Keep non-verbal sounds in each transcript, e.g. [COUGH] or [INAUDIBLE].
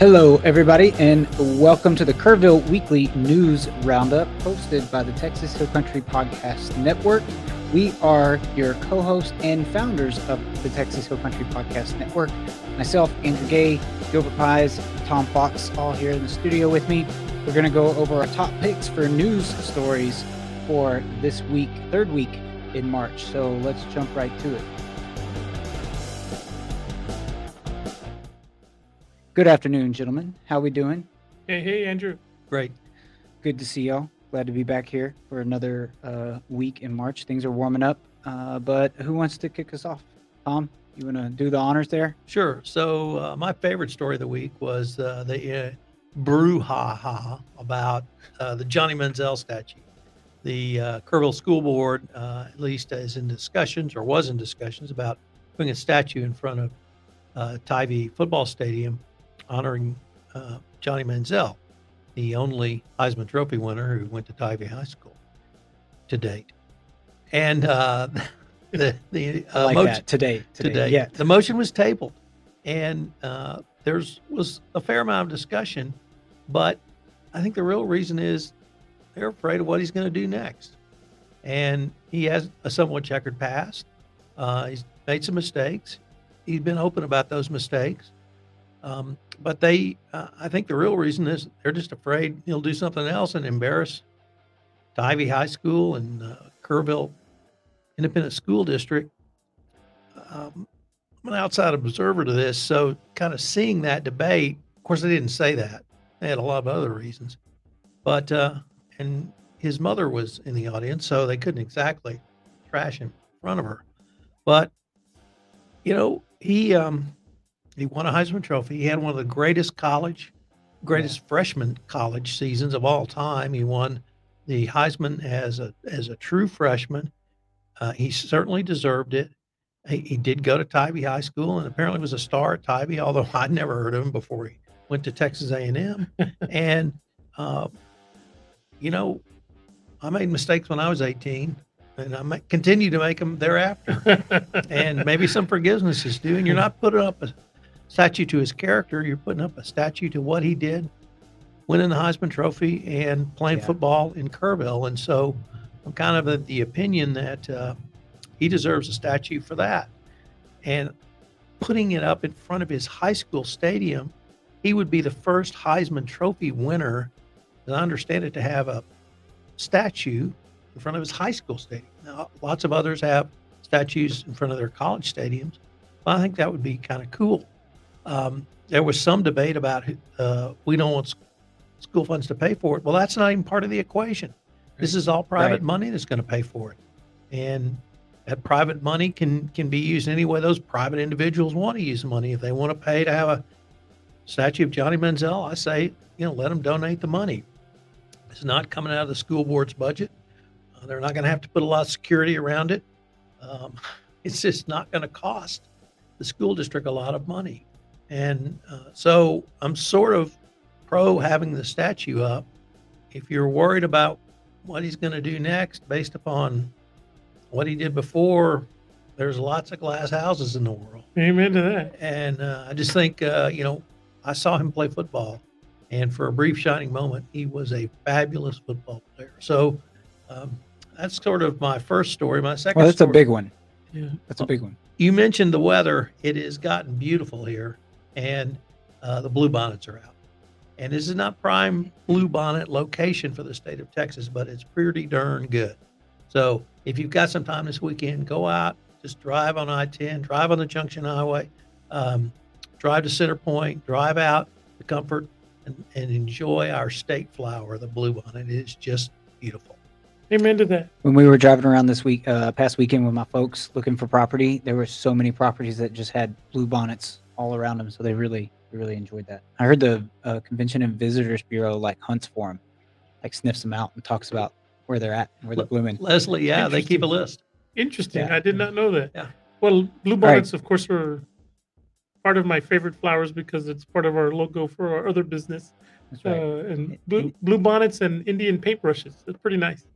Hello, everybody, and welcome to the Kerrville Weekly News Roundup, hosted by the Texas Hill Country Podcast Network. We are your co hosts and founders of the Texas Hill Country Podcast Network. Myself, Andrew Gay, Gilbert Paiz, Tom Fox, all here in the studio with me. We're going to go over our top picks for news stories for this week, third week in March. So let's jump right to it. Good afternoon, gentlemen. How we doing? Hey, hey, Andrew. Great. Good to see y'all. Glad to be back here for another uh, week in March. Things are warming up, uh, but who wants to kick us off? Tom, you want to do the honors there? Sure. So uh, my favorite story of the week was uh, the uh, brouhaha about uh, the Johnny Manziel statue. The uh, Kerrville School Board, uh, at least, is in discussions or was in discussions about putting a statue in front of uh, Tivy Football Stadium honoring uh, Johnny Manziel, the only Heisman Trophy winner who went to Tivy High School to date. And uh, [LAUGHS] the the uh, like motion- today. Today, today. yeah. The motion was tabled, and uh, there's was a fair amount of discussion, but I think the real reason is they're afraid of what he's going to do next, and he has a somewhat checkered past. Uh, he's made some mistakes. He's been open about those mistakes, um, but they, uh, I think, the real reason is they're just afraid he'll do something else and embarrass Tivy High School and uh, Kerrville Independent School District um, I'm an outside observer to this, so kind of seeing that debate. Of course, they didn't say that; they had a lot of other reasons. But uh, and his mother was in the audience, so they couldn't exactly trash him in front of her. But you know, he um, he won a Heisman Trophy. He had one of the greatest college, greatest freshman college seasons of all time. He won the Heisman as a as a true freshman. Uh, he certainly deserved it. He, he did go to Tivy High School and apparently was a star at Tivy, although [LAUGHS] I'd never heard of him before he went to Texas A&M. [LAUGHS] and uh, you know, I made mistakes when I was 18, and I continue to make them thereafter. [LAUGHS] and maybe some forgiveness is due. And you're not putting up a statue to his character; you're putting up a statue to what he did, winning the Heisman Trophy and playing Yeah. football in Kerrville. And so, I'm kind of of the opinion that. Uh, he deserves a statue for that. And putting it up in front of his high school stadium, he would be the first Heisman Trophy winner, as I understand it, to have a statue in front of his high school stadium. Now, lots of others have statues in front of their college stadiums. But I think that would be kind of cool. Um, there was some debate about uh, we don't want school funds to pay for it. Well, that's not even part of the equation. This is all private Right. money that's going to pay for it. And that private money can can be used any way those private individuals want to use the money. If they want to pay to have a statue of Johnny Manziel, I say, you know, let them donate the money. It's not coming out of the school board's budget. Uh, they're not going to have to put a lot of security around it. Um, [LAUGHS] it's just not going to cost the school district a lot of money. And uh, so I'm sort of pro having the statue up. If you're worried about what he's going to do next based upon what he did before, there's lots of glass houses in the world. Amen to that. And uh, I just think, uh, you know, I saw him play football, and for a brief shining moment, he was a fabulous football player. So um, that's sort of my first story. My second Well, that's a big one. Yeah. That's a big one. you mentioned the weather. It has gotten beautiful here, and uh, the blue bonnets are out. And this is not prime blue bonnet location for the state of Texas, but it's pretty darn good. So if you've got some time this weekend, go out, just drive on I-10, drive on the Junction Highway, um, drive to Center Point, drive out to Comfort, and, and enjoy our state flower, the blue bonnet. It is just beautiful. Amen to that. When we were driving around this week, uh, past weekend with my folks looking for property, there were so many properties that just had blue bonnets all around them. So they really, really enjoyed that. I heard the uh, Convention and Visitors Bureau like hunts for them, like sniffs them out and talks about where they're at, and where they're blooming. Leslie, yeah, they keep a list. Interesting. Yeah. I did not know that. Yeah. Well, blue bonnets, of course, are part of my favorite flowers because it's part of our logo for our other business. That's right. Uh, and And- blue, and- blue bonnets and Indian paintbrushes. It's pretty nice.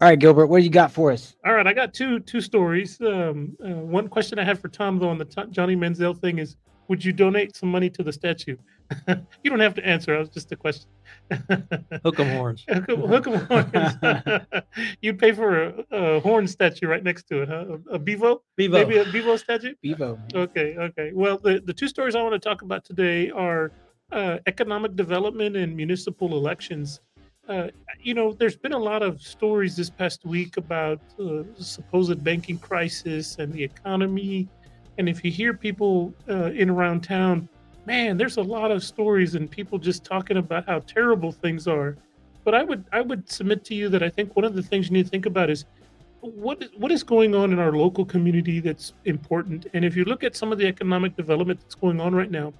All right, Gilbert, what do you got for us? All right, I got two two stories. Um, uh, one question I had for Tom though on the T- Johnny Manziel thing is, would you donate some money to the statue? [LAUGHS] you don't have to answer. I was just a question. [LAUGHS] hook 'em horns. [LAUGHS] hook 'em, hook 'em horns. You'd pay for a, a, horn statue right next to it, huh? A, a bevo? Bevo. Maybe a bevo statue? Bevo. Okay, okay. Well, the, the two stories I want to talk about today are uh, economic development and municipal elections. Uh, you know, there's been a lot of stories this past week about uh, supposed banking crisis and the economy. And if you hear people uh, in around town, man, there's a lot of stories and people just talking about how terrible things are. But I would I would submit to you that I think one of the things you need to think about is what what is going on in our local community that's important. And if you look at some of the economic development that's going on right now,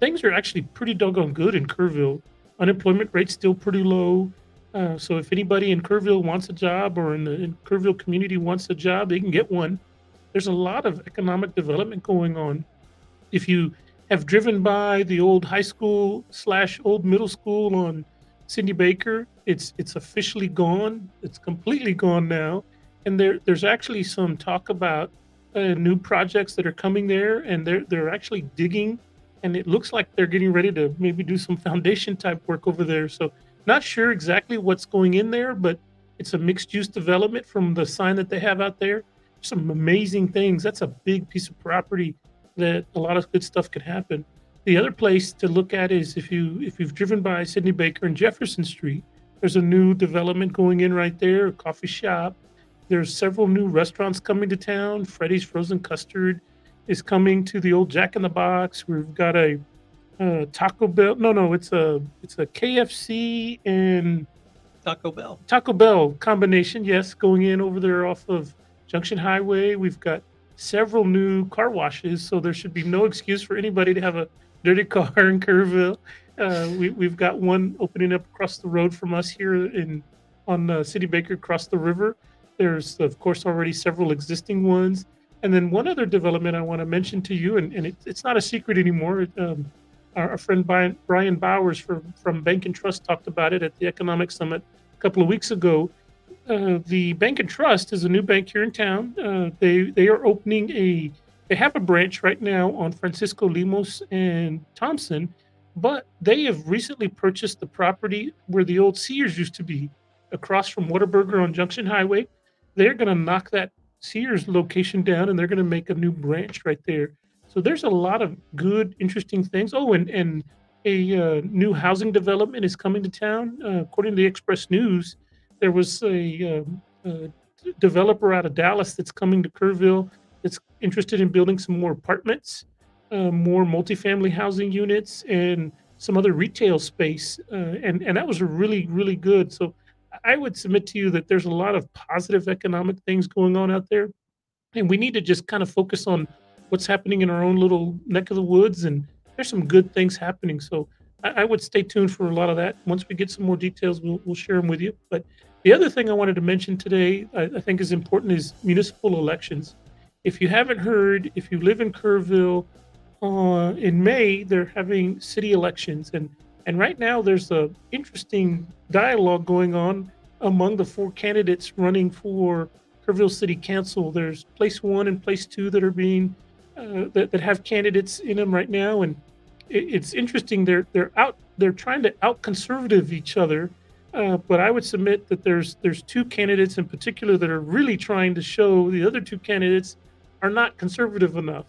things are actually pretty doggone good in Kerrville. Unemployment rate's still pretty low. Uh, so if anybody in Kerrville wants a job or in the in Kerrville community wants a job, they can get one. There's a lot of economic development going on. If you have driven by the old high school slash old middle school on Sidney Baker. It's it's officially gone. It's completely gone now, and there there's actually some talk about uh, new projects that are coming there, and they're they're actually digging, and it looks like they're getting ready to maybe do some foundation type work over there. So not sure exactly what's going in there, but it's a mixed use development from the sign that they have out there. Some amazing things. That's a big piece of property that a lot of good stuff could happen. The other place to look at is if you if you've driven by Sidney Baker and Jefferson Street, there's a new development going in right there, a coffee shop. There's several new restaurants coming to town. Freddy's Frozen Custard is coming to the old Jack in the Box. We've got a, a Taco Bell. No, no, it's a it's a KFC and Taco Bell. Taco Bell combination. Yes, going in over there off of Junction Highway. We've got several new car washes, so there should be no excuse for anybody to have a dirty car in Kerrville. Uh, we, we've got one opening up across the road from us here in on uh, Sidney Baker across the river. There's of course already several existing ones, and then one other development I want to mention to you, and, and it, it's not a secret anymore. Um, our, our, friend Brian, Brian Bowers from from Bank and Trust talked about it at the Economic Summit a couple of weeks ago. Uh, the Bank and Trust is a new bank here in town. Uh, they they are opening a they have a branch right now on Francisco Lemos and Thompson, but they have recently purchased the property where the old Sears used to be, across from Whataburger on Junction Highway. They're going to knock that Sears location down and they're going to make a new branch right there. So there's a lot of good, interesting things. Oh, and and a uh, new housing development is coming to town. Uh, according to the Express News, there was a, um, a developer out of Dallas that's coming to Kerrville that's interested in building some more apartments, uh, more multifamily housing units, and some other retail space. Uh, and and that was really really good. So I would submit to you that there's a lot of positive economic things going on out there, and we need to just kind of focus on what's happening in our own little neck of the woods. And there's some good things happening. So I, I would stay tuned for a lot of that. Once we get some more details, we'll we'll share them with you. But the other thing I wanted to mention today, I, I think is important, is municipal elections if you haven't heard, if you live in Kerrville, uh, in May they're having city elections, and and right now there's a interesting dialogue going on among the four candidates running for Kerrville City Council. There's place one and place two that are being uh, that that have candidates in them right now, and it, it's interesting. They're they're out they're trying to out conservative each other. Uh, but I would submit that there's there's two candidates in particular that are really trying to show the other two candidates are not conservative enough,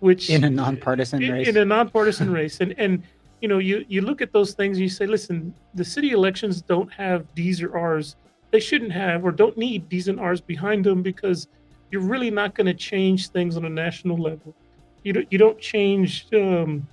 which in a nonpartisan in, race. In a nonpartisan race, and and you know you you look at those things and you say, listen, the city elections don't have D's or R's. They shouldn't have or don't need D's and R's behind them because you're really not going to change things on a national level. You don't you don't change. Um,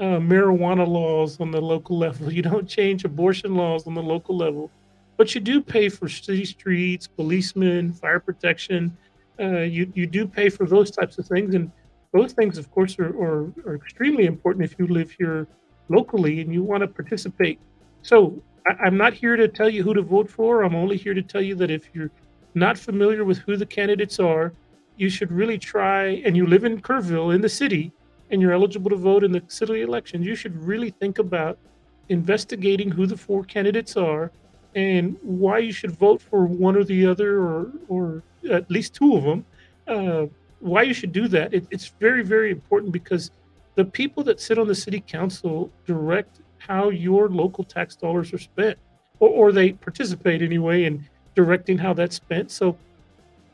uh, marijuana laws on the local level. [LAUGHS] You don't change abortion laws on the local level, but you do pay for city streets, policemen, fire protection, uh, you you do pay for those types of things, and those things, of course, are, are, are extremely important if you live here locally and you want to participate. So I, am not here to tell you who to vote for. I'm only here to tell you that if you're not familiar with who the candidates are, you should really try. And you live in Kerrville in the city, and you're eligible to vote in the city elections. You should really think about investigating who the four candidates are and why you should vote for one or the other or or at least two of them. Uh, why you should do that? It, it's very very important because the people that sit on the city council direct how your local tax dollars are spent, or, or they participate anyway in directing how that's spent. So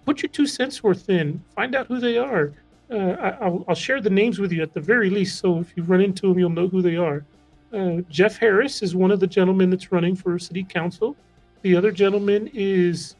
put your two cents worth in, find out who they are. Uh, I, will I'll share the names with you at the very least. So if you run into them, you'll know who they are. Uh, Jeff Harris is one of the gentlemen that's running for city council. The other gentleman is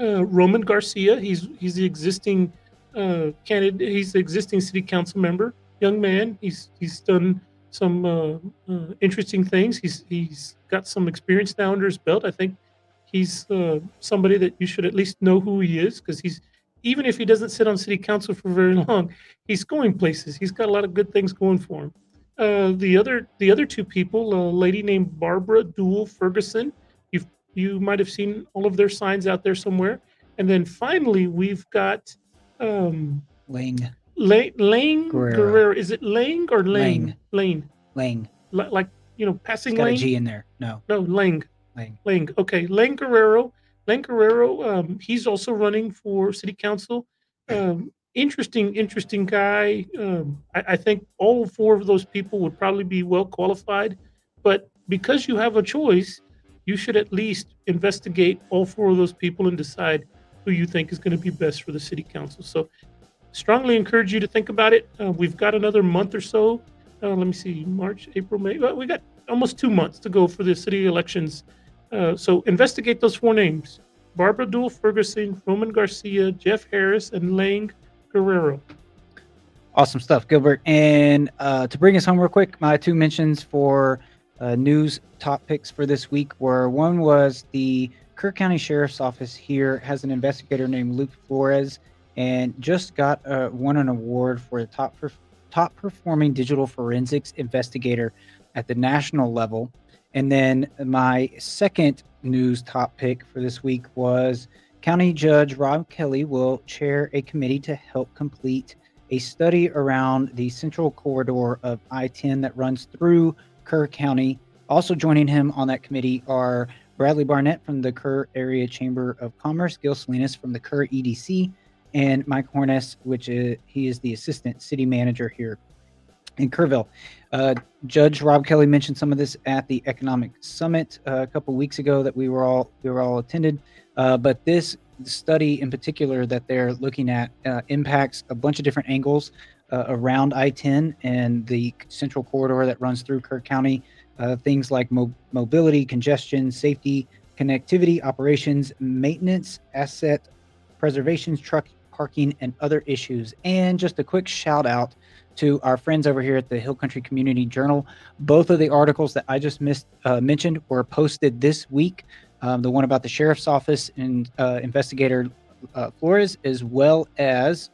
uh, Roman Garcia. He's he's the existing uh, candidate. He's the existing city council member. Young man. He's he's done some uh, uh, interesting things. He's he's got some experience now under his belt. I think he's uh, somebody that you should at least know who he is because he's even if he doesn't sit on city council for very [LAUGHS] long, he's going places. He's got a lot of good things going for him. Uh, the other the other two people, a lady named Barbara Duell Ferguson. You you might have seen all of their signs out there somewhere. And then finally, we've got um. Lang, Lang Guerrero. Guerrero. Is it Lang or Lane? Lane. Lang. Li- Like you know, passing It's got a lane. G in there. No, No, Lang. Lang. Lang. Okay, Lang Guerrero. Lang Guerrero. Um, he's also running for city council. Um, interesting, interesting guy. Um, I, I think all four of those people would probably be well qualified. But because you have a choice, you should at least investigate all four of those people and decide who you think is going to be best for the city council. So, strongly encourage you to think about it. Uh, we've got another month or so. Uh, let me see, March, April, May. Well, we got almost two months to go for the city elections. Uh, so investigate those four names: Barbara Duell Ferguson, Roman Garcia, Jeff Harris, and Lang Guerrero. awesome stuff, Gilbert. And uh, to bring us home real quick, my two mentions for uh, news top picks for this week were one was the Kerr County Sheriff's Office here has an investigator named Luke Flores and just got uh, won an award for the top top performing digital forensics investigator at the national level. And then my second news top pick for this week was County Judge Rob Kelly will chair a committee to help complete a study around the central corridor of I 10 that runs through Kerr County. Also joining him on that committee are Bradley Barnett from the Kerr Area Chamber of Commerce, Gil Salinas from the Kerr EDC, and Mike Horness, which is he is the assistant city manager here in Kerrville. Uh, Judge Rob Kelly mentioned some of this at the Economic Summit uh, a couple weeks ago that we were all we were all attended. Uh, but this study in particular that they're looking at uh, impacts a bunch of different angles uh, around I-10 and the central corridor that runs through Kerr County. Uh, things like mo- mobility, congestion, safety, connectivity, operations, maintenance, asset preservations, truck parking, and other issues. And just a quick shout out to our friends over here at the Hill Country Community Journal. Both of the articles that I just missed uh, mentioned were posted this week. Um, the one about the sheriff's office and uh, investigator uh, Flores, as well as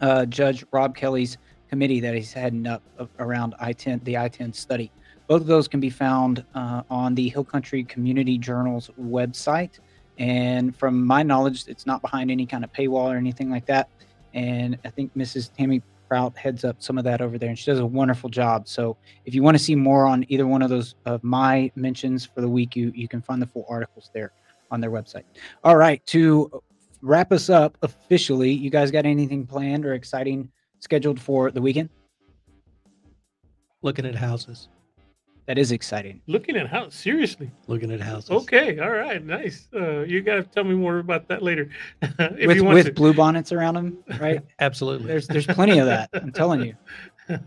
uh, Judge Rob Kelly's committee that he's heading up around I-10, the I-10 study. Both of those can be found uh, on the Hill Country Community Journal's website. And from my knowledge, it's not behind any kind of paywall or anything like that. And I think Mrs. Tammy Prout heads up some of that over there, and she does a wonderful job. So if you want to see more on either one of those of my mentions for the week, you you can find the full articles there on their website. All right, to wrap us up officially, you guys got anything planned or exciting scheduled for the weekend? Looking at houses. That is exciting. Looking at how seriously. Looking at houses. Okay, all right, nice. Uh, you got to tell me more about that later, [LAUGHS] if with you want with to. blue bonnets around them, right? [LAUGHS] Absolutely. there's there's plenty of that. I'm telling you. [LAUGHS]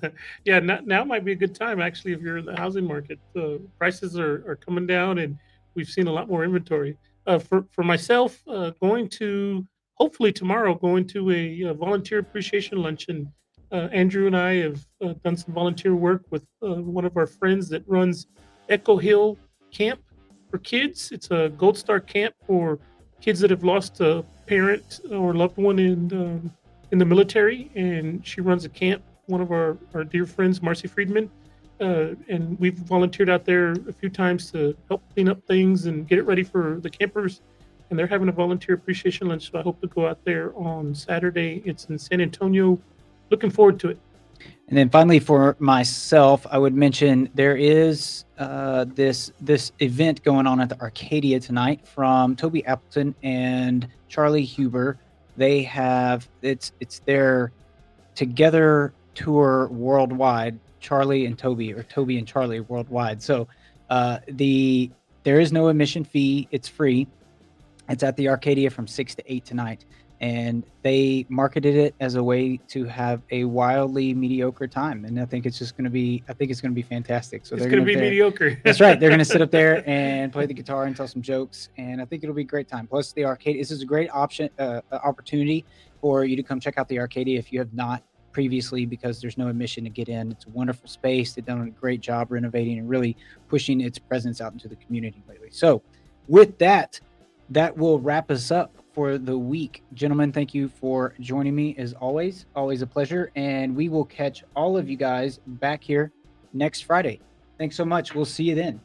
yeah, now, now might be a good time actually if you're in the housing market. Uh, prices are, are coming down, and we've seen a lot more inventory. Uh, for for myself, uh, going to hopefully tomorrow, going to a, uh volunteer appreciation luncheon. Uh, Andrew and I have uh, done some volunteer work with uh, one of our friends that runs Echo Hill Camp for kids. It's a Gold Star camp for kids that have lost a parent or loved one in um, in the military, and she runs a camp. One of our, our dear friends, Marcy Friedman, uh, and we've volunteered out there a few times to help clean up things and get it ready for the campers. And they're having a volunteer appreciation lunch, so I hope to go out there on Saturday. It's in San Antonio. Looking forward to it. And then finally, for myself, I would mention there is uh, this this event going on at the Arcadia tonight from Toby Appleton and Charlie Huber. They have it's it's their Together tour worldwide. Charlie and Toby, or Toby and Charlie worldwide. So uh, the there is no admission fee. It's free. It's at the Arcadia from six to eight tonight, and they marketed it as a way to have a wildly mediocre time. And I think it's just going to be. I think it's going to be fantastic. So it's they're going to be there- mediocre. [LAUGHS] That's right. They're going to sit up there [LAUGHS] and play the guitar and tell some jokes, and I think it'll be a great time. Plus, the arcade. This is a great option, uh, uh, opportunity for you to come check out the Arcadia if you have not previously, because there's no admission to get in. It's a wonderful space. They've done a great job renovating and really pushing its presence out into the community lately. So, with that, that will wrap us up for the week, gentlemen. Thank you for joining me as always. Always a pleasure, and we will catch all of you guys back here next Friday. Thanks so much. We'll see you then.